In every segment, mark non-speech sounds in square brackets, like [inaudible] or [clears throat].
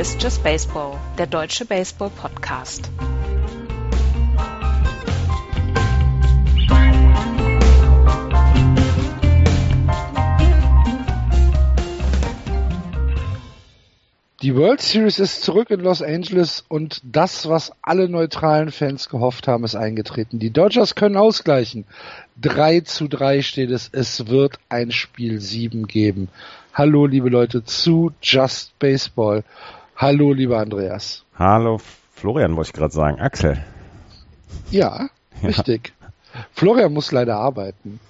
Ist Just Baseball, der deutsche Baseball-Podcast. Die World Series ist zurück in Los Angeles und das, was alle neutralen Fans gehofft haben, ist eingetreten. Die Dodgers können ausgleichen. 3 zu 3 steht es. Es wird ein Spiel 7 geben. Hallo, liebe Leute, zu Just Baseball. Hallo, lieber Andreas. Hallo, Florian, wollte ich gerade sagen. Axel. Ja, ja, richtig. Florian muss leider arbeiten.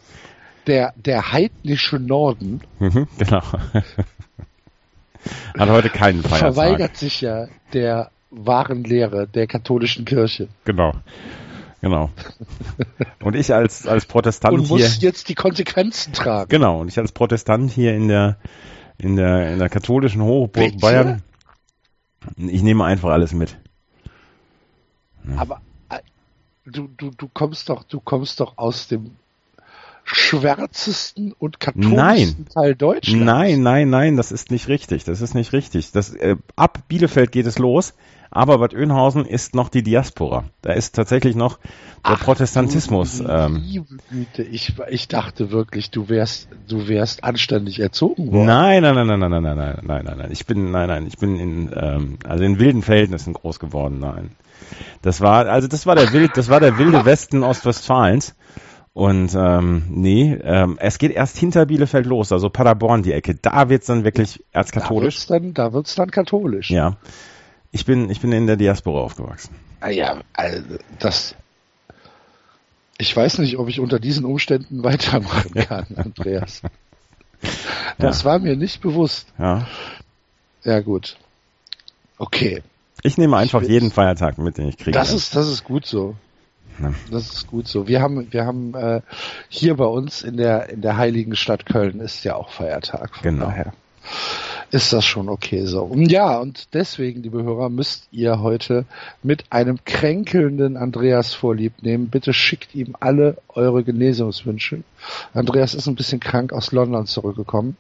Der, der heidnische Norden. Mhm, genau. Hat heute keinen Feiertag. Verweigert sich ja der wahren Lehre der katholischen Kirche. Genau. Genau. Und ich als, als Protestant und hier. muss jetzt die Konsequenzen tragen. Genau. Und ich als Protestant hier in der, in der, in der katholischen Hochburg Bitte? Bayern. Ich nehme einfach alles mit. Ja. Aber äh, du, du, du kommst doch, du kommst doch aus dem schwärzesten und katholischsten nein. Teil Deutschlands. Nein, nein, nein, das ist nicht richtig. Das ist nicht richtig. Das, äh, ab Bielefeld geht es los, aber Bad Oeynhausen ist noch die Diaspora. Da ist tatsächlich noch der Ach, Protestantismus. Ähm, Güte, ich, ich dachte wirklich, du wärst, du wärst anständig erzogen worden. Nein, nein, nein, nein, nein, nein, nein, nein, nein, nein, nein. Ich bin, nein, nein, ich bin in, ähm, also in wilden Verhältnissen groß geworden. Nein, das war, also das war der wild, das war der wilde Westen Ostwestfalens. Und ähm, nee, ähm, es geht erst hinter Bielefeld los, also Paderborn die Ecke. Da wird's dann wirklich erzkatholisch. Da wird's dann, da wird's dann katholisch. Ja. Ich bin, ich bin in der Diaspora aufgewachsen. Ah ja, also das. Ich weiß nicht, ob ich unter diesen Umständen [laughs] weitermachen kann, [laughs] Andreas. Das ja. war mir nicht bewusst. Ja. Ja, gut. Okay. Ich nehme einfach ich jeden Feiertag mit, den ich kriege. Das ist, das ist gut so. Das ist gut so. Wir haben, wir haben äh, hier bei uns in der in der heiligen Stadt Köln ist ja auch Feiertag. Von genau. Daher ist das schon okay so. Und ja, und deswegen, liebe Hörer, müsst ihr heute mit einem kränkelnden Andreas vorlieb nehmen. Bitte schickt ihm alle eure Genesungswünsche. Andreas ist ein bisschen krank aus London zurückgekommen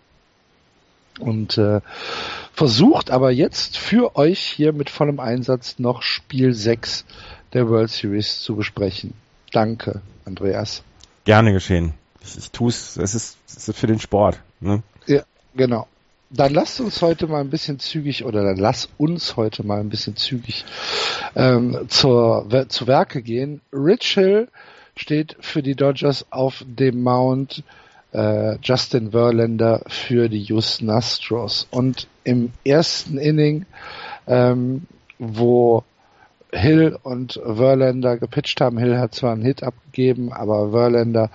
und äh, versucht aber jetzt für euch hier mit vollem Einsatz noch Spiel 6 der World Series zu besprechen. Danke, Andreas. Gerne geschehen. Ich, ich tue es, es ist, für den Sport. Ne? Ja, genau. Dann lasst uns heute mal ein bisschen zügig oder dann lass uns heute mal ein bisschen zügig ähm, zur, zu Werke gehen. Rich Hill steht für die Dodgers auf dem Mount, äh, Justin Verlander für die Houston Astros. Und im ersten Inning, ähm, wo Hill und Verlander gepitcht haben. Hill hat zwar einen Hit abgegeben, aber Verlander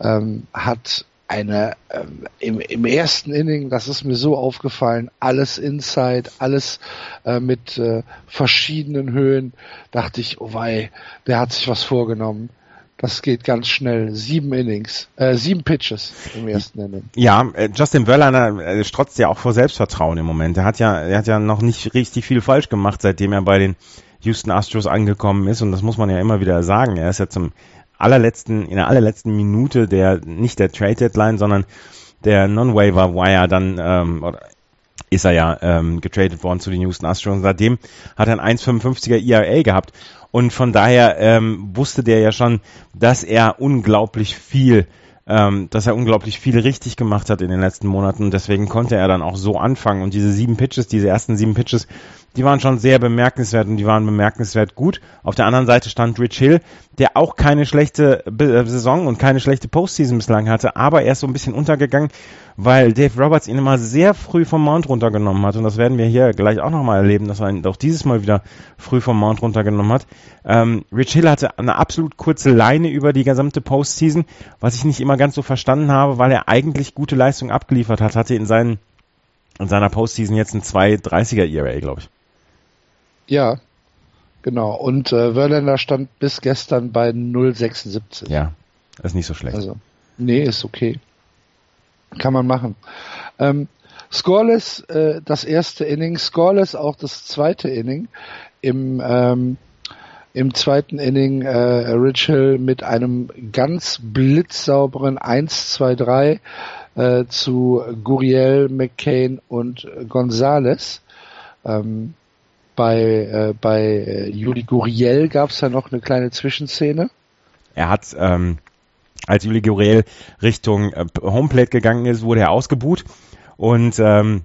ähm, hat eine ähm, im, im ersten Inning, das ist mir so aufgefallen, alles Inside, alles äh, mit äh, verschiedenen Höhen, dachte ich, oh wei, der hat sich was vorgenommen. Das geht ganz schnell. Sieben Innings, äh, sieben Pitches im ersten Inning. Ja, äh, Justin Verlander äh, strotzt ja auch vor Selbstvertrauen im Moment. Er hat ja, er hat ja noch nicht richtig viel falsch gemacht, seitdem er bei den Houston Astros angekommen ist und das muss man ja immer wieder sagen. Er ist ja zum allerletzten, in der allerletzten Minute der, nicht der Trade Deadline, sondern der Non-Waiver Wire dann, ähm, ist er ja ähm, getradet worden zu den Houston Astros. Und seitdem hat er ein 1,55er ERA gehabt. Und von daher ähm, wusste der ja schon, dass er unglaublich viel ähm, dass er unglaublich viel richtig gemacht hat in den letzten Monaten. Deswegen konnte er dann auch so anfangen. Und diese sieben Pitches, diese ersten sieben Pitches, die waren schon sehr bemerkenswert und die waren bemerkenswert gut. Auf der anderen Seite stand Rich Hill, der auch keine schlechte äh, Saison und keine schlechte Postseason bislang hatte, aber er ist so ein bisschen untergegangen, weil Dave Roberts ihn immer sehr früh vom Mount runtergenommen hat und das werden wir hier gleich auch nochmal erleben, dass er ihn auch dieses Mal wieder früh vom Mount runtergenommen hat. Ähm, Rich Hill hatte eine absolut kurze Leine über die gesamte Postseason, was ich nicht immer ganz so verstanden habe, weil er eigentlich gute Leistung abgeliefert hat, hatte in seinen in seiner Postseason jetzt ein 2,30er ERA, glaube ich. Ja, genau. Und äh, Verlander stand bis gestern bei 0,76. Ja, ist nicht so schlecht. Also, nee, ist okay. Kann man machen. Ähm, Scoreless äh, das erste Inning, Scoreless auch das zweite Inning. Im, ähm, im zweiten Inning äh, Rich Hill mit einem ganz blitzsauberen 1-2-3 äh, zu Guriel, McCain und Gonzales Ähm, bei äh, bei äh, Juli Guriel gab es da noch eine kleine Zwischenszene. Er hat, ähm, als Juli Guriel Richtung äh, Homeplate gegangen ist, wurde er ausgebuht und ähm,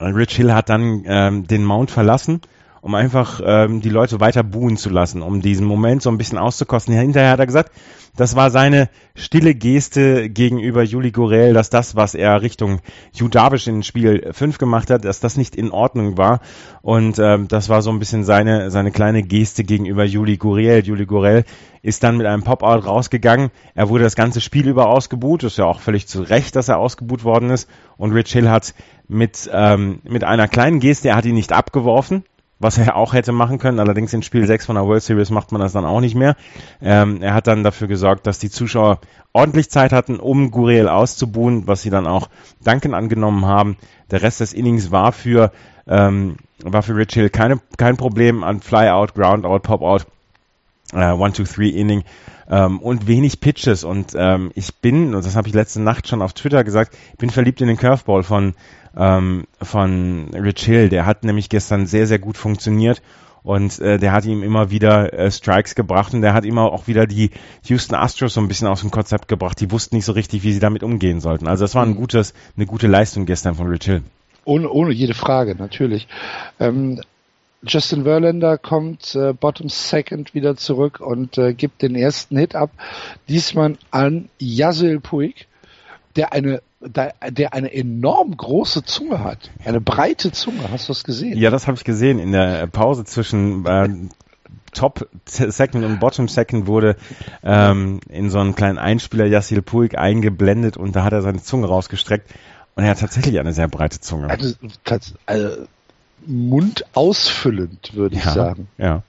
Rich Hill hat dann ähm, den Mount verlassen um einfach ähm, die Leute weiter buhen zu lassen, um diesen Moment so ein bisschen auszukosten. Hinterher hat er gesagt, das war seine stille Geste gegenüber Juli Gorel, dass das, was er Richtung Hugh Darvish in Spiel 5 gemacht hat, dass das nicht in Ordnung war. Und ähm, das war so ein bisschen seine, seine kleine Geste gegenüber Juli Gorel. Juli Gorel ist dann mit einem Pop-Out rausgegangen. Er wurde das ganze Spiel über ausgebuht. Ist ja auch völlig zu Recht, dass er ausgebuht worden ist. Und Rich Hill hat mit, ähm, mit einer kleinen Geste, er hat ihn nicht abgeworfen, was er auch hätte machen können. Allerdings in Spiel 6 von der World Series macht man das dann auch nicht mehr. Ähm, er hat dann dafür gesorgt, dass die Zuschauer ordentlich Zeit hatten, um Guriel auszubuhen, was sie dann auch dankend angenommen haben. Der Rest des Innings war für, ähm, war für Rich Hill keine, kein Problem an Flyout, Groundout, Popout, äh, One, Two, Three Inning ähm, und wenig Pitches. Und ähm, ich bin, und das habe ich letzte Nacht schon auf Twitter gesagt, ich bin verliebt in den Curveball von ähm, von Rich Hill. Der hat nämlich gestern sehr, sehr gut funktioniert und äh, der hat ihm immer wieder äh, Strikes gebracht und der hat immer auch wieder die Houston Astros so ein bisschen aus dem Konzept gebracht. Die wussten nicht so richtig, wie sie damit umgehen sollten. Also das war ein mhm. gutes, eine gute Leistung gestern von Rich Hill. Ohne, ohne jede Frage, natürlich. Ähm, Justin Verlander kommt äh, Bottom Second wieder zurück und äh, gibt den ersten Hit ab. Diesmal an Yasil Puig, der eine der eine enorm große Zunge hat. Eine breite Zunge. Hast du das gesehen? Ja, das habe ich gesehen. In der Pause zwischen äh, Top Second und Bottom Second wurde ähm, in so einen kleinen Einspieler Yassil Puig eingeblendet und da hat er seine Zunge rausgestreckt. Und er hat tatsächlich eine sehr breite Zunge. Also, also mundausfüllend, würde ich sagen. Ja.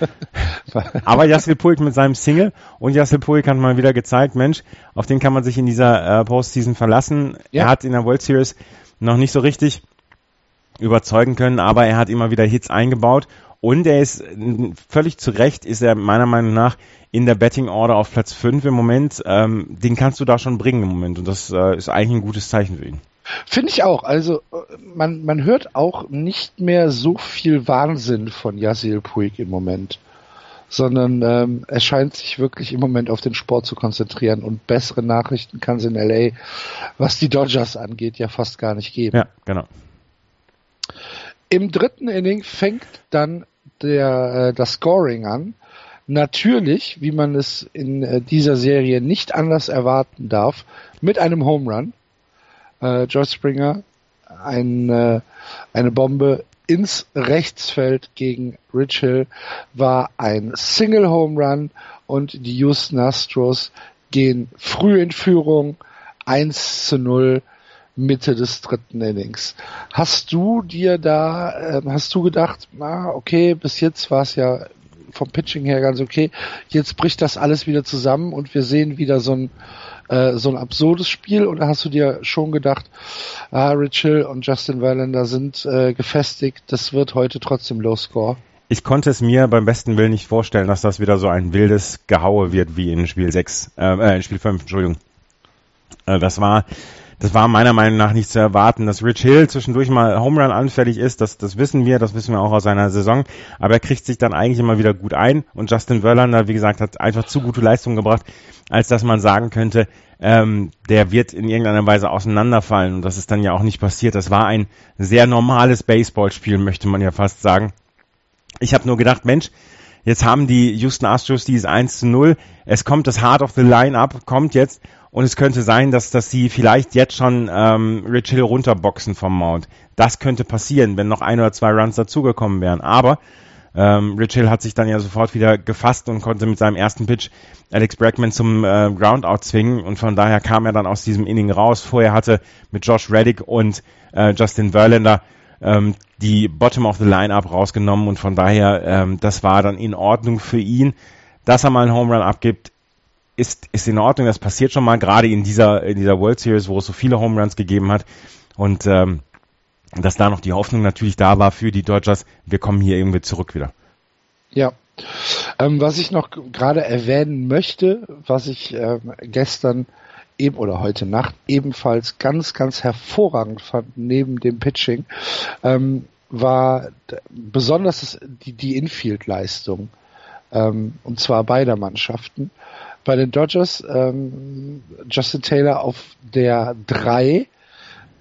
[laughs] Aber Jassil Puig mit seinem Single und Jassil Puig hat mal wieder gezeigt, Mensch, auf den kann man sich in dieser äh, Postseason verlassen. Ja. Er hat in der World Series noch nicht so richtig überzeugen können, aber er hat immer wieder Hits eingebaut und er ist völlig zu Recht, ist er meiner Meinung nach in der Betting Order auf Platz 5 im Moment. Ähm, den kannst du da schon bringen im Moment und das äh, ist eigentlich ein gutes Zeichen für ihn. Finde ich auch. Also man, man hört auch nicht mehr so viel Wahnsinn von Yasil Puig im Moment, sondern ähm, er scheint sich wirklich im Moment auf den Sport zu konzentrieren und bessere Nachrichten kann es in LA, was die Dodgers angeht, ja fast gar nicht geben. Ja, genau. Im dritten Inning fängt dann der, äh, das Scoring an. Natürlich, wie man es in äh, dieser Serie nicht anders erwarten darf, mit einem Home Run äh, George Springer ein, äh, eine Bombe ins Rechtsfeld gegen Rich Hill war ein Single Home Run und die Houston Astros gehen früh in Führung 1 zu 0 Mitte des dritten Innings. Hast du dir da, äh, hast du gedacht, na, okay, bis jetzt war es ja vom Pitching her ganz okay, jetzt bricht das alles wieder zusammen und wir sehen wieder so ein äh, so ein absurdes Spiel oder hast du dir schon gedacht, ah, Rich und Justin Verlander sind äh, gefestigt, das wird heute trotzdem Low Score? Ich konnte es mir beim besten Willen nicht vorstellen, dass das wieder so ein wildes Gehaue wird wie in Spiel 6, äh, äh in Spiel 5, Entschuldigung. Äh, das war das war meiner Meinung nach nicht zu erwarten. Dass Rich Hill zwischendurch mal Home Run anfällig ist, das, das wissen wir, das wissen wir auch aus seiner Saison. Aber er kriegt sich dann eigentlich immer wieder gut ein. Und Justin Verlander, wie gesagt, hat einfach zu gute Leistung gebracht, als dass man sagen könnte, ähm, der wird in irgendeiner Weise auseinanderfallen. Und das ist dann ja auch nicht passiert. Das war ein sehr normales Baseballspiel, möchte man ja fast sagen. Ich habe nur gedacht, Mensch, jetzt haben die Houston Astros dieses 1 zu 0. Es kommt das Heart of the Line-Up, kommt jetzt und es könnte sein, dass, dass sie vielleicht jetzt schon ähm, Rich Hill runterboxen vom Mount. Das könnte passieren, wenn noch ein oder zwei Runs dazugekommen wären. Aber ähm, Rich Hill hat sich dann ja sofort wieder gefasst und konnte mit seinem ersten Pitch Alex Bregman zum äh, Groundout zwingen und von daher kam er dann aus diesem Inning raus. Vorher hatte mit Josh Reddick und äh, Justin Verlander ähm, die Bottom of the Lineup rausgenommen und von daher ähm, das war dann in Ordnung für ihn. Dass er mal einen Home Run abgibt, ist, ist in Ordnung. Das passiert schon mal, gerade in dieser, in dieser World Series, wo es so viele Home Runs gegeben hat. Und ähm, dass da noch die Hoffnung natürlich da war für die Dodgers, wir kommen hier irgendwie zurück wieder. Ja. Ähm, was ich noch gerade erwähnen möchte, was ich ähm, gestern eben oder heute Nacht ebenfalls ganz, ganz hervorragend fand, neben dem Pitching, ähm, war besonders die, die Infield-Leistung, ähm, und zwar beider Mannschaften. Bei den Dodgers ähm, Justin Taylor auf der 3,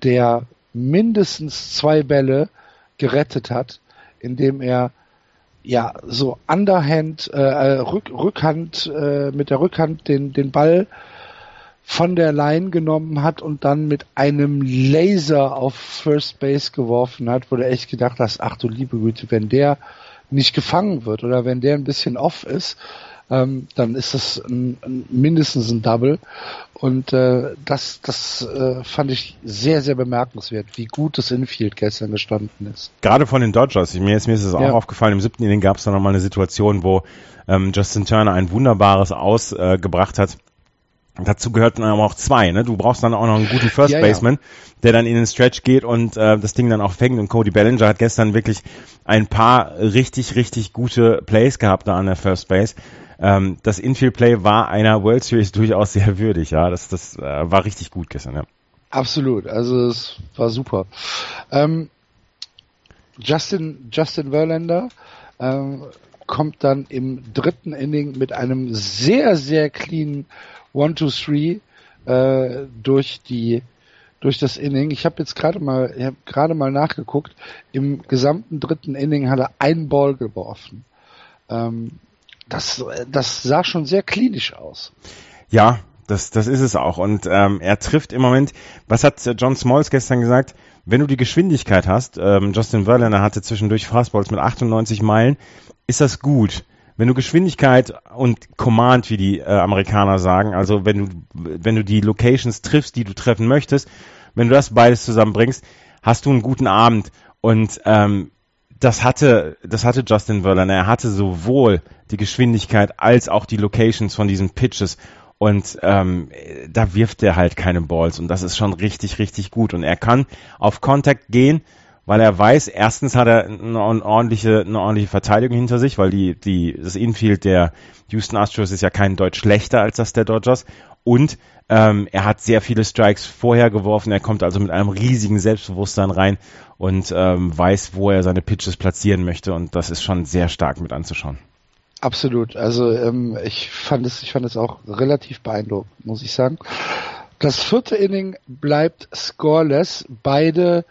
der mindestens zwei Bälle gerettet hat, indem er ja so Underhand, äh, äh, Rück, Rückhand, äh, mit der Rückhand den, den Ball von der Line genommen hat und dann mit einem Laser auf First Base geworfen hat, wo du echt gedacht hast, ach du liebe Güte, wenn der nicht gefangen wird oder wenn der ein bisschen off ist, ähm, dann ist das ein, ein, mindestens ein Double. Und äh, das, das äh, fand ich sehr, sehr bemerkenswert, wie gut das Infield gestern gestanden ist. Gerade von den Dodgers. Mir ist, mir ist es auch ja. aufgefallen, im siebten Inning gab es da nochmal eine Situation, wo ähm, Justin Turner ein wunderbares Ausgebracht äh, hat. Dazu gehörten aber auch zwei. Ne? Du brauchst dann auch noch einen guten First ja, Baseman, ja. der dann in den Stretch geht und äh, das Ding dann auch fängt. Und Cody Bellinger hat gestern wirklich ein paar richtig, richtig gute Plays gehabt da an der First Base ähm, das Infield Play war einer World Series durchaus sehr würdig, ja. Das, das äh, war richtig gut gestern, ja. Absolut, also es war super. Ähm, Justin, Justin Verlander ähm, kommt dann im dritten Inning mit einem sehr, sehr clean 1-2-3 äh, durch die durch das Inning. Ich habe jetzt gerade mal, gerade mal nachgeguckt. Im gesamten dritten Inning hat er einen Ball geworfen. Ähm, das, das sah schon sehr klinisch aus. Ja, das, das ist es auch. Und ähm, er trifft im Moment, was hat John Smalls gestern gesagt? Wenn du die Geschwindigkeit hast, ähm, Justin Verlander hatte zwischendurch Fastballs mit 98 Meilen, ist das gut. Wenn du Geschwindigkeit und Command, wie die äh, Amerikaner sagen, also wenn du, wenn du die Locations triffst, die du treffen möchtest, wenn du das beides zusammenbringst, hast du einen guten Abend. Und ähm, das hatte, das hatte Justin Verlander. Er hatte sowohl die Geschwindigkeit als auch die Locations von diesen Pitches. Und ähm, da wirft er halt keine Balls und das ist schon richtig, richtig gut. Und er kann auf Contact gehen, weil er weiß, erstens hat er eine ordentliche, eine ordentliche Verteidigung hinter sich, weil die, die, das Infield der Houston Astros ist ja kein Deut schlechter als das der Dodgers. Und ähm, er hat sehr viele Strikes vorher geworfen. Er kommt also mit einem riesigen Selbstbewusstsein rein und ähm, weiß, wo er seine Pitches platzieren möchte. Und das ist schon sehr stark mit anzuschauen. Absolut. Also ähm, ich fand es, ich fand es auch relativ beeindruckend, muss ich sagen. Das vierte Inning bleibt scoreless. Beide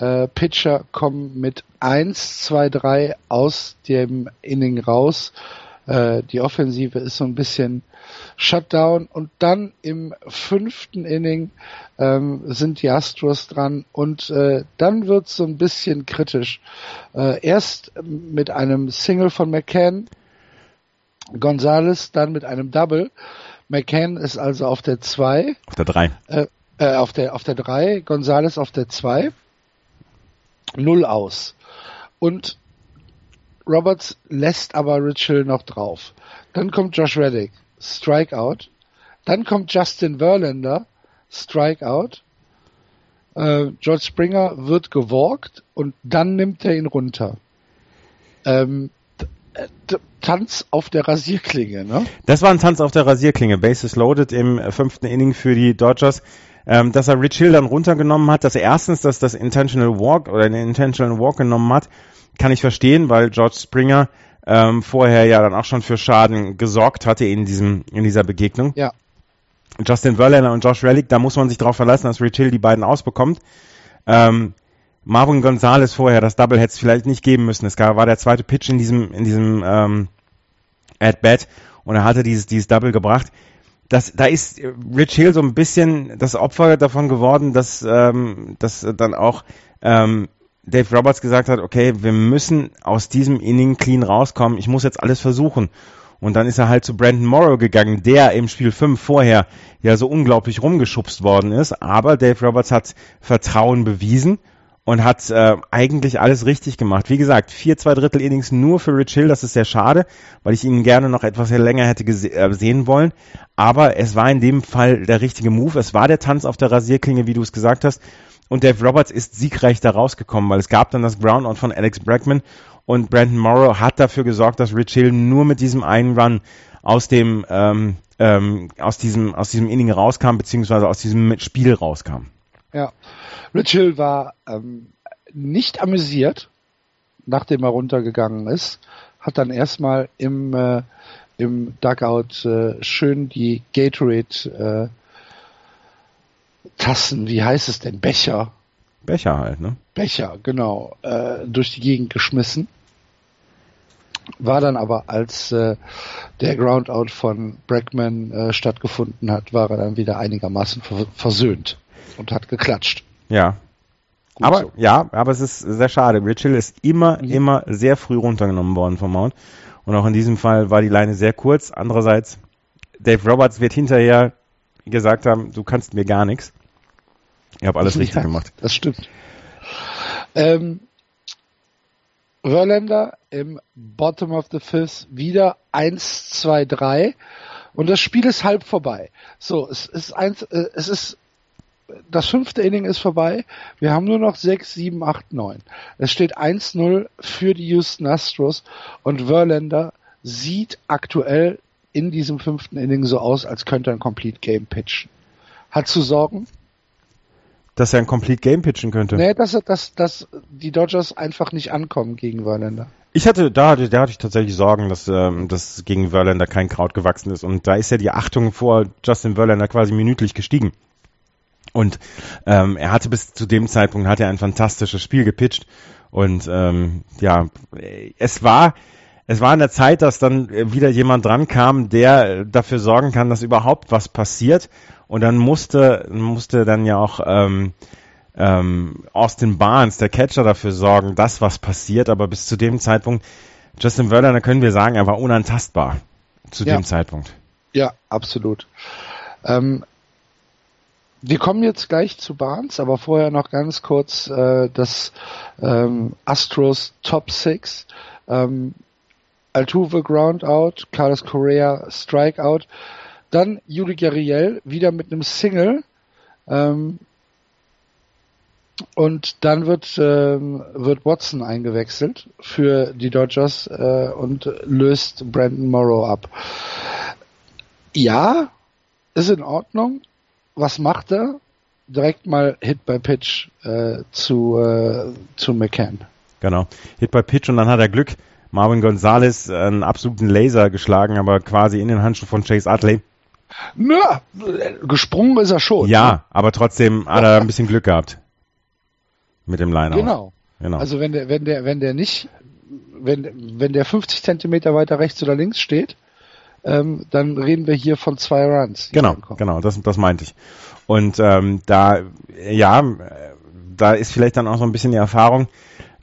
äh, Pitcher kommen mit 1, 2, 3 aus dem Inning raus. Äh, die Offensive ist so ein bisschen Shutdown und dann im fünften Inning ähm, sind die Astros dran und äh, dann wird es so ein bisschen kritisch. Äh, erst mit einem Single von McCann, Gonzales dann mit einem Double. McCann ist also auf der 2. Auf der 3. Äh, äh, auf der auf der 3, Gonzales auf der 2. Null aus. Und Roberts lässt aber Rich Hill noch drauf. Dann kommt Josh Reddick, Strikeout. Dann kommt Justin Verlander, Strikeout. Äh, George Springer wird gewalkt und dann nimmt er ihn runter. Ähm, Tanz auf der Rasierklinge, ne? Das war ein Tanz auf der Rasierklinge. Bases loaded im fünften Inning für die Dodgers. Ähm, dass er Rich Hill dann runtergenommen hat, dass er erstens dass das Intentional Walk oder den Intentional Walk genommen hat, kann ich verstehen, weil George Springer ähm, vorher ja dann auch schon für Schaden gesorgt hatte in diesem in dieser Begegnung. Ja. Justin Verlander und Josh Relic, da muss man sich darauf verlassen, dass Rich Hill die beiden ausbekommt. Ähm, Marvin Gonzalez vorher, das Double hätte es vielleicht nicht geben müssen. Es war der zweite Pitch in diesem, in diesem ähm, At-Bat und er hatte dieses, dieses Double gebracht. Das, da ist Rich Hill so ein bisschen das Opfer davon geworden, dass, ähm, dass dann auch ähm, Dave Roberts gesagt hat, okay, wir müssen aus diesem Inning clean rauskommen, ich muss jetzt alles versuchen. Und dann ist er halt zu Brandon Morrow gegangen, der im Spiel 5 vorher ja so unglaublich rumgeschubst worden ist. Aber Dave Roberts hat Vertrauen bewiesen und hat äh, eigentlich alles richtig gemacht. Wie gesagt, vier, zwei Drittel Innings nur für Rich Hill, das ist sehr schade, weil ich ihn gerne noch etwas länger hätte äh, sehen wollen. Aber es war in dem Fall der richtige Move. Es war der Tanz auf der Rasierklinge, wie du es gesagt hast. Und Dave Roberts ist siegreich da rausgekommen, weil es gab dann das Groundout von Alex Bregman und Brandon Morrow hat dafür gesorgt, dass Rich Hill nur mit diesem einen Run aus dem ähm, ähm, aus diesem aus diesem Inning rauskam beziehungsweise aus diesem Spiel rauskam. Ja, Rich Hill war ähm, nicht amüsiert, nachdem er runtergegangen ist, hat dann erstmal im, äh, im Dugout äh, schön die Gatorade äh, Tassen, wie heißt es denn, Becher, Becher halt, ne? Becher, genau, äh, durch die Gegend geschmissen. War dann aber, als äh, der Groundout von Brackman äh, stattgefunden hat, war er dann wieder einigermaßen ver versöhnt und hat geklatscht. Ja. Gut aber so. ja, aber es ist sehr schade. Rich Hill ist immer, Mhm. immer sehr früh runtergenommen worden vom Mount. Und auch in diesem Fall war die Leine sehr kurz. Andererseits, Dave Roberts wird hinterher gesagt haben, du kannst mir gar nichts. Ich habe alles richtig Ja, gemacht. Das stimmt. Ähm, Verlander im Bottom of the Fifth wieder 1, 2, 3 und das Spiel ist halb vorbei. So, es ist eins, äh, es ist das fünfte Inning ist vorbei. Wir haben nur noch 6, 7, 8, 9. Es steht 1-0 für die Houston Astros und Verlander sieht aktuell in diesem fünften Inning so aus, als könnte er ein Complete Game pitchen. Hat zu sorgen, Dass er ein Complete Game pitchen könnte. Nee, dass, dass, dass die Dodgers einfach nicht ankommen gegen Verlander. Ich hatte, da hatte, da hatte ich tatsächlich Sorgen, dass, ähm, dass gegen Verlander kein Kraut gewachsen ist. Und da ist ja die Achtung vor Justin Verlander quasi minütlich gestiegen. Und ähm, er hatte bis zu dem Zeitpunkt hat er ein fantastisches Spiel gepitcht. Und ähm, ja, es war es war an der Zeit, dass dann wieder jemand dran kam, der dafür sorgen kann, dass überhaupt was passiert. Und dann musste musste dann ja auch ähm, ähm, Austin Barnes, der Catcher, dafür sorgen, dass was passiert. Aber bis zu dem Zeitpunkt, Justin Verlander können wir sagen, er war unantastbar zu Ja. dem Zeitpunkt. Ja, absolut. Ähm, wir kommen jetzt gleich zu Barnes, aber vorher noch ganz kurz äh, das ähm, Astros Top 6. Ähm, Altuve Groundout, Carlos Correa Strikeout, dann Yuli Gurriel wieder mit einem Single ähm, und dann wird ähm, wird Watson eingewechselt für die Dodgers äh, und löst Brandon Morrow ab. Ja, ist in Ordnung. Was macht er? Direkt mal Hit by Pitch äh, zu äh, zu McCann. Genau. Hit by Pitch und dann hat er Glück. Marvin Gonzalez einen absoluten Laser geschlagen, aber quasi in den Handschuh von Chase Utley. Na, gesprungen ist er schon. Ja, aber trotzdem hat er ein bisschen Glück gehabt. Mit dem Line Genau. genau. Also wenn der, wenn der, wenn der nicht, wenn, wenn der 50 Zentimeter weiter rechts oder links steht, ähm, dann reden wir hier von zwei Runs. Genau, genau, das, das meinte ich. Und ähm, da, ja, äh, da ist vielleicht dann auch so ein bisschen die Erfahrung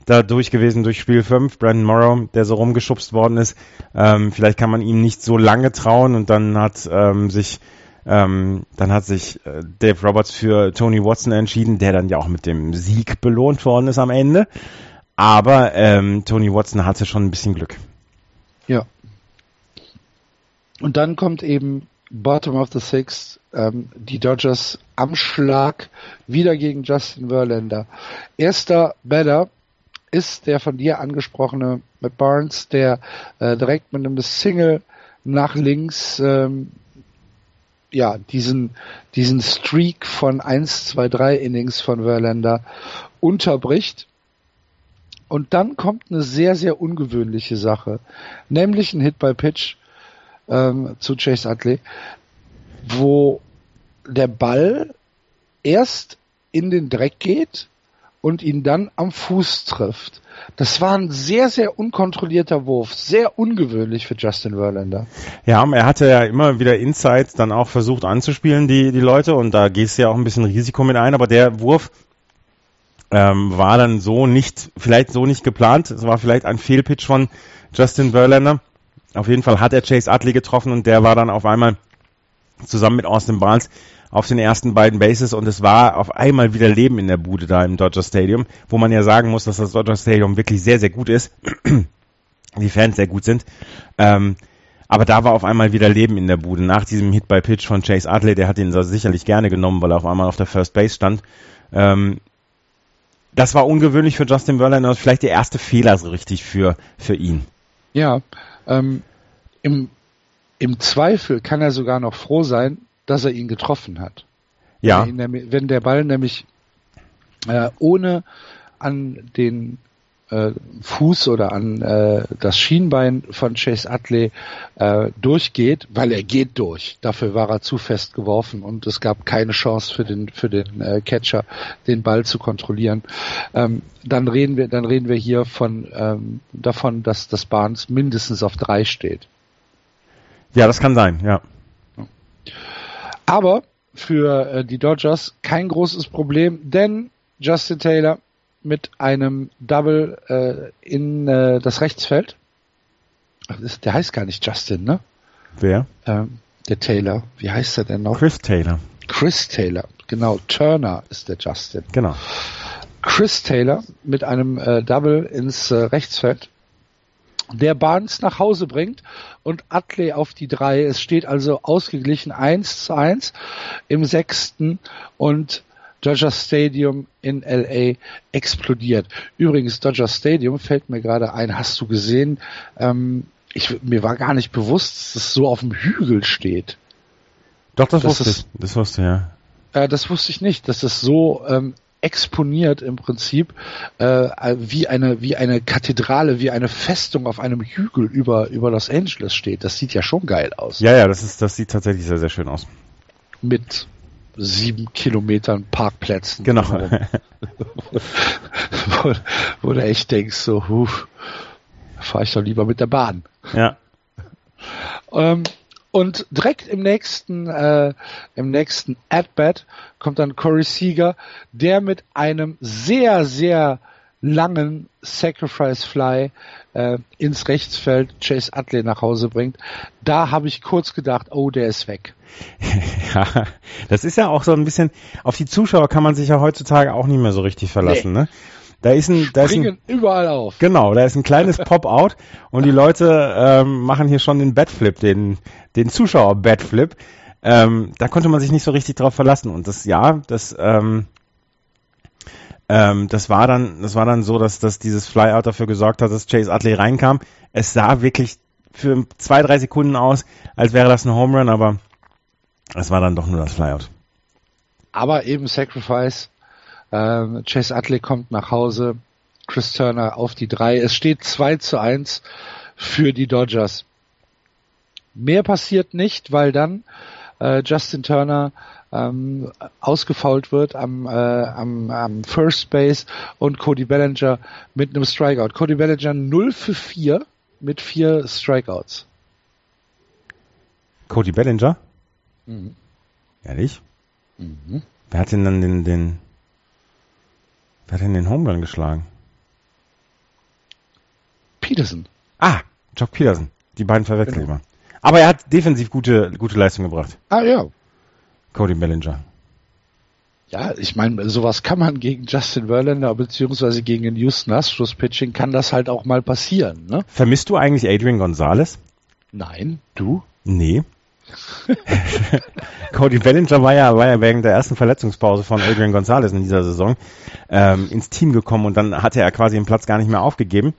dadurch gewesen durch Spiel 5, Brandon Morrow, der so rumgeschubst worden ist. Ähm, vielleicht kann man ihm nicht so lange trauen und dann hat ähm, sich ähm, dann hat sich äh, Dave Roberts für Tony Watson entschieden, der dann ja auch mit dem Sieg belohnt worden ist am Ende. Aber ähm, Tony Watson hatte schon ein bisschen Glück. Ja. Und dann kommt eben Bottom of the Sixth, ähm, die Dodgers am Schlag wieder gegen Justin Verlander. Erster Batter ist der von dir angesprochene Matt Barnes, der äh, direkt mit einem Single nach links ähm, ja diesen diesen Streak von 1, 2, 3 Innings von Verlander unterbricht. Und dann kommt eine sehr, sehr ungewöhnliche Sache, nämlich ein Hit by Pitch ähm, zu Chase Utley, wo der Ball erst in den Dreck geht und ihn dann am Fuß trifft. Das war ein sehr, sehr unkontrollierter Wurf, sehr ungewöhnlich für Justin Verlander. Ja, er hatte ja immer wieder Insights dann auch versucht anzuspielen, die, die Leute, und da gehst du ja auch ein bisschen Risiko mit ein, aber der Wurf ähm, war dann so nicht, vielleicht so nicht geplant. Es war vielleicht ein Fehlpitch von Justin Verlander. Auf jeden Fall hat er Chase Utley getroffen und der war dann auf einmal zusammen mit Austin Barnes auf den ersten beiden Bases und es war auf einmal wieder Leben in der Bude da im Dodger Stadium, wo man ja sagen muss, dass das Dodger Stadium wirklich sehr, sehr gut ist. [clears throat] Die Fans sehr gut sind. Ähm, aber da war auf einmal wieder Leben in der Bude. Nach diesem Hit by Pitch von Chase Utley, der hat ihn sicherlich gerne genommen, weil er auf einmal auf der First Base stand. Ähm, das war ungewöhnlich für Justin Verlander, vielleicht der erste Fehler so richtig für, für ihn. Ja, ähm, im, im Zweifel kann er sogar noch froh sein, dass er ihn getroffen hat. Ja, Wenn, der Ball nämlich äh, ohne an den äh, Fuß oder an äh, das Schienbein von Chase Utley äh, durchgeht, weil er geht durch. Dafür war er zu fest geworfen und es gab keine Chance für den für den äh, Catcher, den Ball zu kontrollieren. Ähm, dann reden wir dann reden wir hier von ähm, davon, dass das Barnes mindestens auf drei steht. Ja, das kann sein. Ja. Aber für äh, die Dodgers kein großes Problem, denn Justin Taylor mit einem Double äh, in äh, das Rechtsfeld. Ach, das, der heißt gar nicht Justin, ne? Wer? Ähm, der Taylor. Wie heißt er denn noch? Chris Taylor. Chris Taylor. Genau. Turner ist der Justin. Genau. Chris Taylor mit einem äh, Double ins äh, Rechtsfeld der Barnes nach Hause bringt und Atley auf die drei. Es steht also ausgeglichen eins zu eins im sechsten und Dodger Stadium in LA explodiert. Übrigens, Dodger Stadium fällt mir gerade ein, hast du gesehen, ähm, ich, mir war gar nicht bewusst, dass es so auf dem Hügel steht. Doch, das, das wusste ich. Das wusste ja. Äh, das wusste ich nicht, dass es so ähm, exponiert im Prinzip äh, wie eine wie eine Kathedrale, wie eine Festung auf einem Hügel über über Los Angeles steht. Das sieht ja schon geil aus. Ja, ja, das ist das sieht tatsächlich sehr sehr schön aus. Mit sieben Kilometern Parkplätzen. Genau. [laughs] wo, wo du echt denkst, so, huf, fahre ich doch lieber mit der Bahn. Ja. Ähm, und direkt im nächsten, äh, im nächsten At-Bat kommt dann Corey Seager, der mit einem sehr, sehr langen Sacrifice Fly äh, ins Rechtsfeld Chase Utley nach Hause bringt. Da habe ich kurz gedacht, oh, der ist weg. [laughs] ja, das ist ja auch so ein bisschen, auf die Zuschauer kann man sich ja heutzutage auch nicht mehr so richtig verlassen, nee. ne? Da ist ein, da ist ein, überall auf. Genau, da ist ein kleines [laughs] Pop-out und die Leute ähm, machen hier schon den Batflip, den, den Zuschauer-Batflip. Ähm, da konnte man sich nicht so richtig drauf verlassen. Und das, ja, das, ähm, ähm, das war dann, das war dann so, dass, dass dieses Flyout dafür gesorgt hat, dass Chase Utley reinkam. Es sah wirklich für zwei, drei Sekunden aus, als wäre das ein Home Run, aber es war dann doch nur das Flyout. Aber eben Sacrifice ähm, Chase Utley kommt nach Hause, Chris Turner auf die drei. Es steht 2 zu 1 für die Dodgers. Mehr passiert nicht, weil dann äh, Justin Turner ähm, ausgefault wird am, äh, am, am First Base und Cody Bellinger mit einem Strikeout. Cody Bellinger 0 für 4 mit vier Strikeouts. Cody Bellinger? Mhm. Ehrlich? Mhm. Wer hat denn dann den, den Wer hat denn den Home Run geschlagen? Peterson. Ah, Jock Peterson. Die beiden verwechseln genau. immer. Aber er hat defensiv gute, gute Leistung gebracht. Ah, ja. Cody Bellinger. Ja, ich meine, sowas kann man gegen Justin Verlander beziehungsweise gegen den Houston Astros Pitching kann das halt auch mal passieren, ne? Vermisst du eigentlich Adrian Gonzalez? Nein, du? Nee. [laughs] Cody Bellinger war ja, war ja wegen der ersten Verletzungspause von Adrian Gonzalez in dieser Saison ähm, ins Team gekommen und dann hatte er quasi den Platz gar nicht mehr aufgegeben.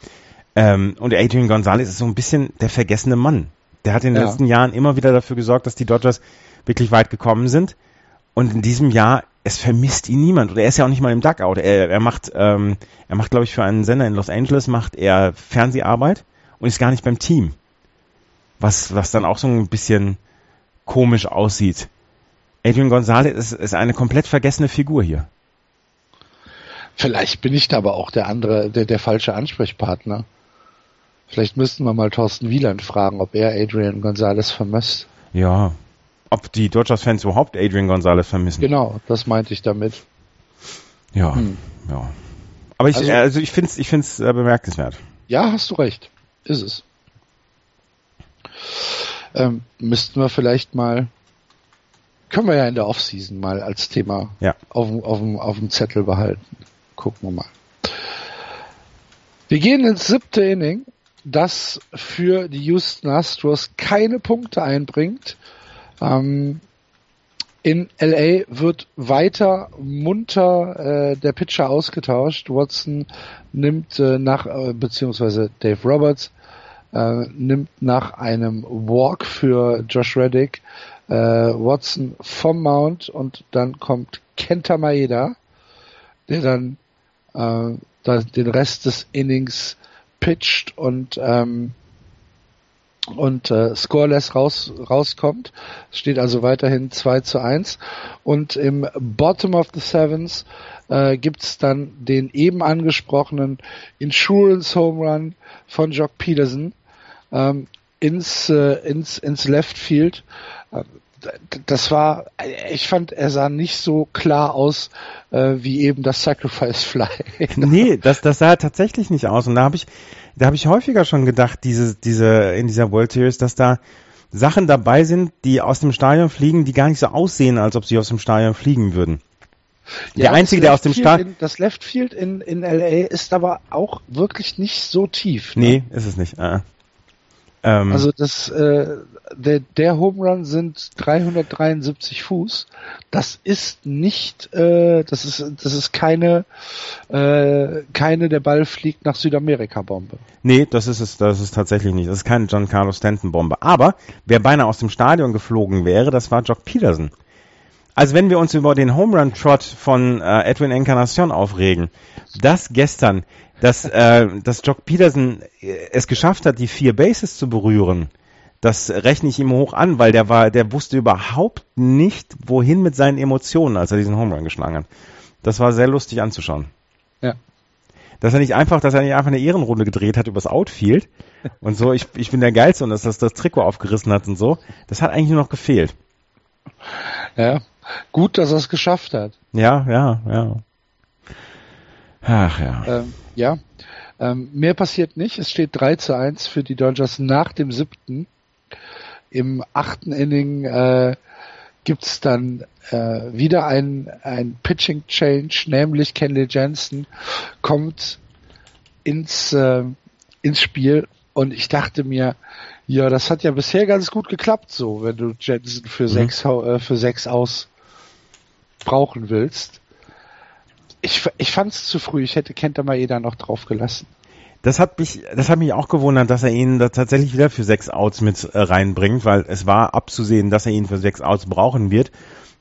Ähm, und Adrian Gonzalez ist so ein bisschen der vergessene Mann. Der hat in den ja. letzten Jahren immer wieder dafür gesorgt, dass die Dodgers wirklich weit gekommen sind. Und in diesem Jahr, es vermisst ihn niemand. Oder er ist ja auch nicht mal im Duckout. Er, er macht, ähm, er macht, glaube ich, für einen Sender in Los Angeles macht er Fernseharbeit und ist gar nicht beim Team. Was, was dann auch so ein bisschen komisch aussieht. Adrian Gonzalez ist, ist eine komplett vergessene Figur hier. Vielleicht bin ich da aber auch der andere, der, der falsche Ansprechpartner. Vielleicht müssten wir mal Thorsten Wieland fragen, ob er Adrian Gonzalez vermisst. Ja. Ob die Dodgers-Fans überhaupt Adrian Gonzalez vermissen. Genau, das meinte ich damit. Ja, hm. ja. Aber ich, also, also ich finde es ich find's, äh, bemerkenswert. Ja, hast du recht. Ist es ähm, müssten wir vielleicht mal, können wir ja in der Offseason mal als Thema ja. auf, auf, auf dem Zettel behalten. Gucken wir mal. Wir gehen ins siebte Inning, das für die Houston Astros keine Punkte einbringt. Ähm, in LA wird weiter munter äh, der Pitcher ausgetauscht. Watson nimmt äh, nach, äh, beziehungsweise Dave Roberts äh, nimmt nach einem Walk für Josh Reddick äh, Watson vom Mount und dann kommt Kenta Maeda, der dann äh, den Rest des Innings pitcht und ähm, und äh, scoreless raus, rauskommt. Es steht also weiterhin 2 zu 1. Und im Bottom of the Sevens äh, gibt's dann den eben angesprochenen Insurance Home Run von Jock Peterson ähm, ins, äh, ins, ins Left Field. Das war, ich fand, er sah nicht so klar aus äh, wie eben das Sacrifice Fly. [laughs] nee, das, das sah tatsächlich nicht aus. Und da habe ich, da habe ich häufiger schon gedacht, diese, diese, in dieser World Series, dass da Sachen dabei sind, die aus dem Stadion fliegen, die gar nicht so aussehen, als ob sie aus dem Stadion fliegen würden. Der ja, einzige, der aus dem Stadion. Das Left Field in, in LA ist aber auch wirklich nicht so tief. Ne? Nee, ist es nicht. Uh. Ähm, also das, äh, der, der Home Run sind 373 Fuß. Das ist nicht, äh, das ist, das ist keine, äh, keine der Ball fliegt nach Südamerika Bombe. Nee, das ist es, das ist tatsächlich nicht. Das ist keine John Carlos Stanton Bombe. Aber wer beinahe aus dem Stadion geflogen wäre, das war Jock Peterson. Also wenn wir uns über den Home Run Trot von äh, Edwin Encarnacion aufregen, das gestern, dass, äh, dass Jock Peterson äh, es geschafft hat, die vier Bases zu berühren, das rechne ich ihm hoch an, weil der war, der wusste überhaupt nicht, wohin mit seinen Emotionen, als er diesen Home Run geschlagen hat. Das war sehr lustig anzuschauen. Ja. Dass er nicht einfach, dass er nicht einfach eine Ehrenrunde gedreht hat übers Outfield und so, ich, ich bin der Geilste und dass das das Trikot aufgerissen hat und so. Das hat eigentlich nur noch gefehlt. Ja. Gut, dass er es geschafft hat. Ja, ja, ja. Ach ja. Ähm, ja. Ähm, mehr passiert nicht. Es steht 3 zu 1 für die Dodgers nach dem siebten. Im achten Inning äh, gibt's dann äh, wieder ein, ein Pitching Change, nämlich Kenley Jensen kommt ins, äh, ins Spiel und ich dachte mir, ja, das hat ja bisher ganz gut geklappt, so, wenn du Jensen für mhm. sechs, äh, für sechs aus brauchen willst. Ich, ich fand es zu früh. Ich hätte Kenta Maeda noch drauf gelassen. Das hat mich, das hat mich auch gewundert, dass er ihn da tatsächlich wieder für sechs Outs mit äh, reinbringt, weil es war abzusehen, dass er ihn für sechs Outs brauchen wird,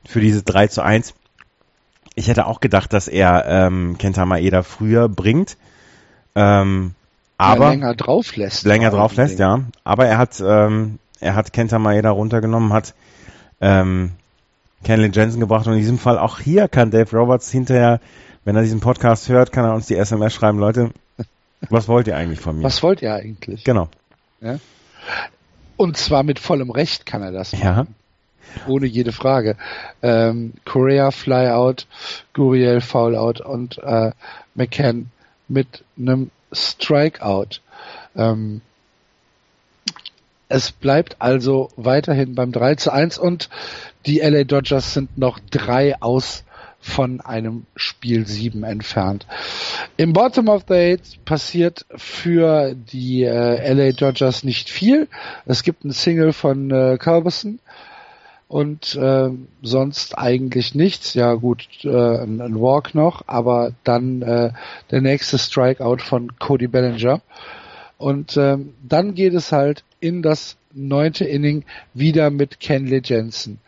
für diese 3 zu 1. Ich hätte auch gedacht, dass er ähm, Kenta Maeda früher bringt, ähm, aber ja, länger drauf lässt. Länger drauf lässt, ja. Aber er hat, ähm, er hat Kenta Maeda runtergenommen, hat ähm, Kenley Jensen gebracht und in diesem Fall auch hier kann Dave Roberts hinterher, wenn er diesen Podcast hört, kann er uns die SMS schreiben, Leute, was wollt ihr eigentlich von mir? Was wollt ihr eigentlich? Genau. Ja? Und zwar mit vollem Recht kann er das machen. Ja. Ohne jede Frage. Ähm, Korea Flyout, Guriel Foulout und äh, McCann mit einem Strikeout. Ähm, es bleibt also weiterhin beim 3 zu 1 und die LA Dodgers sind noch drei aus von einem Spiel 7 entfernt. Im Bottom of the Eight passiert für die äh, LA Dodgers nicht viel. Es gibt ein Single von äh, Culberson und äh, sonst eigentlich nichts. Ja gut, äh, ein, ein Walk noch, aber dann äh, der nächste Strikeout von Cody Bellinger. Und ähm, dann geht es halt in das neunte Inning wieder mit Kenley Jensen.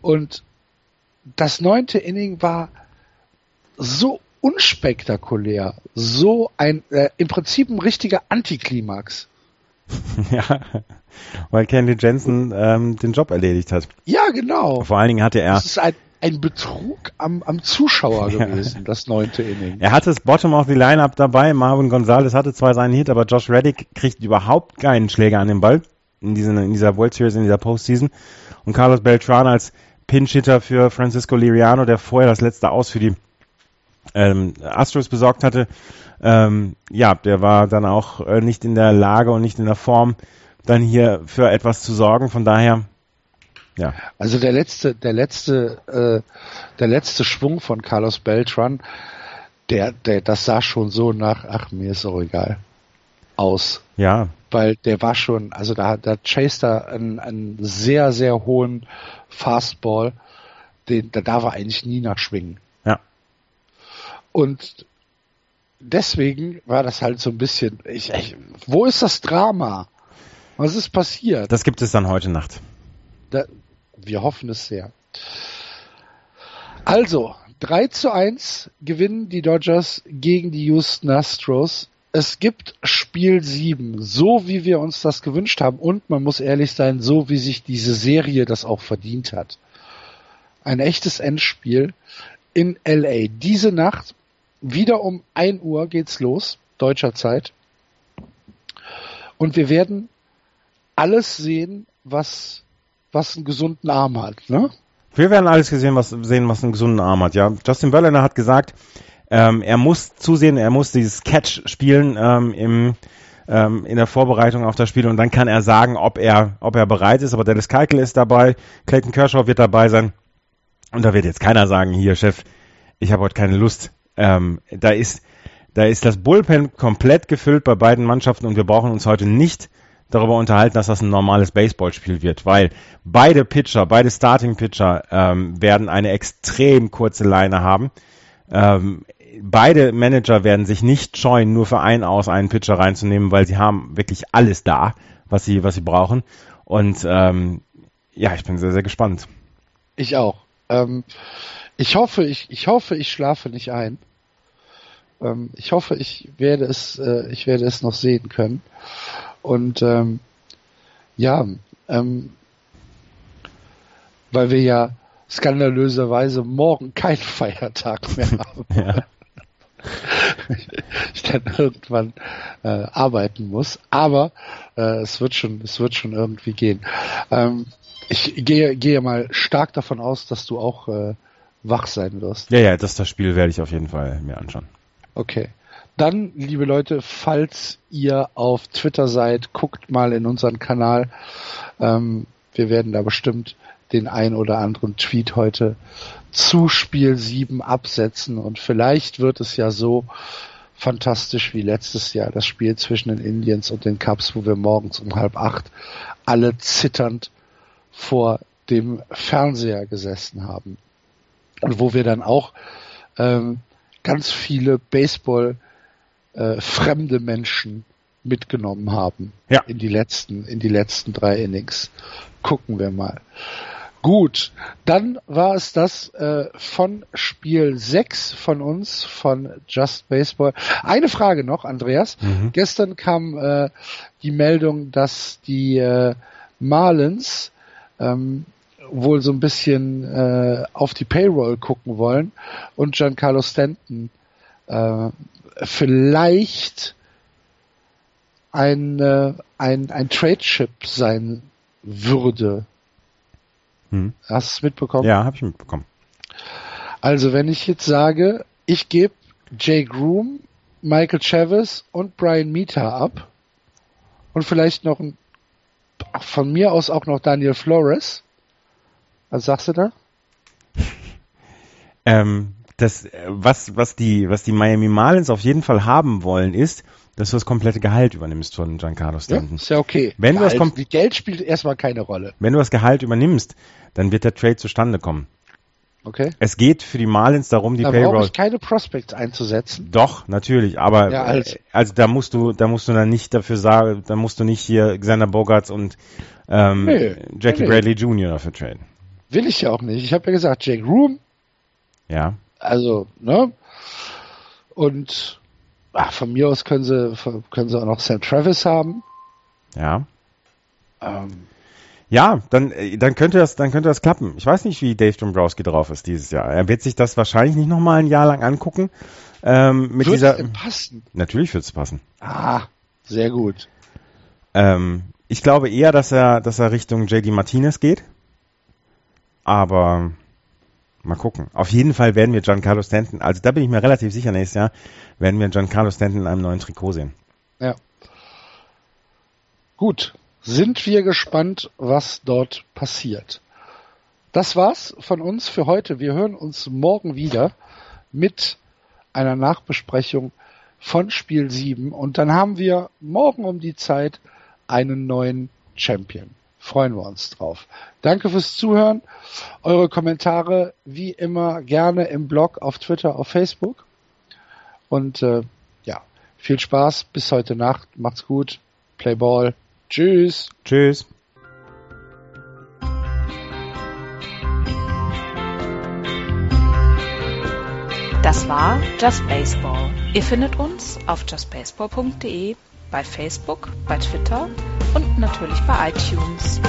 Und das neunte Inning war so unspektakulär, so ein äh, im Prinzip ein richtiger Antiklimax. [laughs] ja, weil Kenley Jensen ähm, den Job erledigt hat. Ja, genau. Vor allen Dingen hatte er. Das ist ein, ein Betrug am, am Zuschauer [laughs] gewesen, das neunte Inning. Er hatte das Bottom of the Lineup dabei. Marvin Gonzalez hatte zwar seinen Hit, aber Josh Reddick kriegt überhaupt keinen Schläger an den Ball in, diesen, in dieser World Series, in dieser Postseason. Und Carlos Beltran als Pinch-Hitter für Francisco Liriano, der vorher das letzte Aus für die ähm, Astros besorgt hatte, ähm, ja, der war dann auch äh, nicht in der Lage und nicht in der Form, dann hier für etwas zu sorgen. Von daher, ja. Also der letzte, der letzte, äh, der letzte Schwung von Carlos Beltran, der, der, das sah schon so nach, ach, mir ist auch egal, aus. Ja. Weil der war schon, also da, da chased er einen, einen sehr, sehr hohen Fastball, den, da darf er eigentlich nie nachschwingen. Ja. Und deswegen war das halt so ein bisschen, ich, ich, wo ist das Drama? Was ist passiert? Das gibt es dann heute Nacht. Da, wir hoffen es sehr. Also, 3 zu 1 gewinnen die Dodgers gegen die Houston Astros. Es gibt Spiel 7, so wie wir uns das gewünscht haben und man muss ehrlich sein, so wie sich diese Serie das auch verdient hat. Ein echtes Endspiel in LA. Diese Nacht, wieder um 1 Uhr geht's los, deutscher Zeit. Und wir werden alles sehen, was, was einen gesunden Arm hat, ne? Wir werden alles gesehen, was, sehen, was einen gesunden Arm hat, ja. Justin Verlander hat gesagt, ähm, er muss zusehen, er muss dieses Catch spielen ähm, im, ähm, in der Vorbereitung auf das Spiel und dann kann er sagen, ob er, ob er bereit ist. Aber Dennis Keikel ist dabei, Clayton Kershaw wird dabei sein. Und da wird jetzt keiner sagen, hier Chef, ich habe heute keine Lust. Ähm, da ist, da ist das Bullpen komplett gefüllt bei beiden Mannschaften und wir brauchen uns heute nicht darüber unterhalten, dass das ein normales Baseballspiel wird, weil beide Pitcher, beide Starting Pitcher ähm, werden eine extrem kurze Leine haben. Ähm, beide Manager werden sich nicht scheuen, nur für einen aus einen Pitcher reinzunehmen, weil sie haben wirklich alles da, was sie, was sie brauchen. Und ähm, ja, ich bin sehr, sehr gespannt. Ich auch. Ähm, ich hoffe, ich, ich hoffe, ich schlafe nicht ein. Ähm, ich hoffe, ich werde es, äh, ich werde es noch sehen können. Und ähm, ja, ähm, weil wir ja skandalöserweise morgen keinen [laughs] Feiertag mehr [laughs] haben. Ja. [laughs] ich dann irgendwann äh, arbeiten muss. Aber äh, es wird schon, es wird schon irgendwie gehen. Ähm, ich gehe, gehe mal stark davon aus, dass du auch äh, wach sein wirst. Ja, ja, das, das Spiel werde ich auf jeden Fall mir anschauen. Okay. Dann, liebe Leute, falls ihr auf Twitter seid, guckt mal in unseren Kanal. Ähm, wir werden da bestimmt den ein oder anderen Tweet heute zu Spiel 7 absetzen und vielleicht wird es ja so fantastisch wie letztes Jahr das Spiel zwischen den Indians und den Cubs, wo wir morgens um halb acht alle zitternd vor dem Fernseher gesessen haben und wo wir dann auch ähm, ganz viele Baseball äh, fremde Menschen mitgenommen haben ja. in die letzten in die letzten drei Innings. Gucken wir mal. Gut, dann war es das äh, von Spiel 6 von uns, von Just Baseball. Eine Frage noch, Andreas. Mhm. Gestern kam äh, die Meldung, dass die äh, Marlins ähm, wohl so ein bisschen äh, auf die Payroll gucken wollen und Giancarlo Stanton äh, vielleicht ein, äh, ein, ein Trade-Chip sein würde. Hm. Hast du es mitbekommen? Ja, habe ich mitbekommen. Also wenn ich jetzt sage, ich gebe Jay Groom, Michael Chavez und Brian Mita ab und vielleicht noch ein, von mir aus auch noch Daniel Flores. Was sagst du da? [laughs] Ähm, das, äh, was, was die, was die Miami Marlins auf jeden Fall haben wollen, ist, dass du das komplette Gehalt übernimmst von Giancarlo Stanton. Ja, ist ja okay. Wenn Gehalt, du das Geld spielt erstmal keine Rolle. Wenn du das Gehalt übernimmst, dann wird der Trade zustande kommen. Okay. Es geht für die Marlins darum, die da Payroll. ich keine Prospects einzusetzen. Doch, natürlich, aber ja, also. also da musst du, da musst du dann nicht dafür sagen, da musst du nicht hier Xander Bogarts und ähm, nee, Jackie nee. Bradley Jr. dafür traden. Will ich ja auch nicht. Ich habe ja gesagt, Jake Room. Ja. Also, ne? Und ach, von mir aus können sie, können sie auch noch Sam Travis haben. Ja. Ähm, ja, dann, äh, dann könnte das, dann könnte das klappen. Ich weiß nicht, wie Dave Dombrowski drauf ist dieses Jahr. Er wird sich das wahrscheinlich nicht nochmal ein Jahr lang angucken. Ähm, mit wird dieser. Es passen? Natürlich wird es passen. Ah, sehr gut. Ähm, ich glaube eher, dass er, dass er Richtung JD Martinez geht. Aber Mal gucken. Auf jeden Fall werden wir Giancarlo Stanton, also da bin ich mir relativ sicher nächstes Jahr, werden wir Giancarlo Stanton in einem neuen Trikot sehen. Ja. Gut. Sind wir gespannt, was dort passiert. Das war's von uns für heute. Wir hören uns morgen wieder mit einer Nachbesprechung von Spiel 7 und dann haben wir morgen um die Zeit einen neuen Champion freuen wir uns drauf. Danke fürs Zuhören. Eure Kommentare wie immer gerne im Blog, auf Twitter, auf Facebook. Und äh, ja, viel Spaß bis heute Nacht. Macht's gut. Play Ball. Tschüss. Tschüss. Das war Just Baseball. Ihr findet uns auf justbaseball.de, bei Facebook, bei Twitter und natürlich bei iTunes.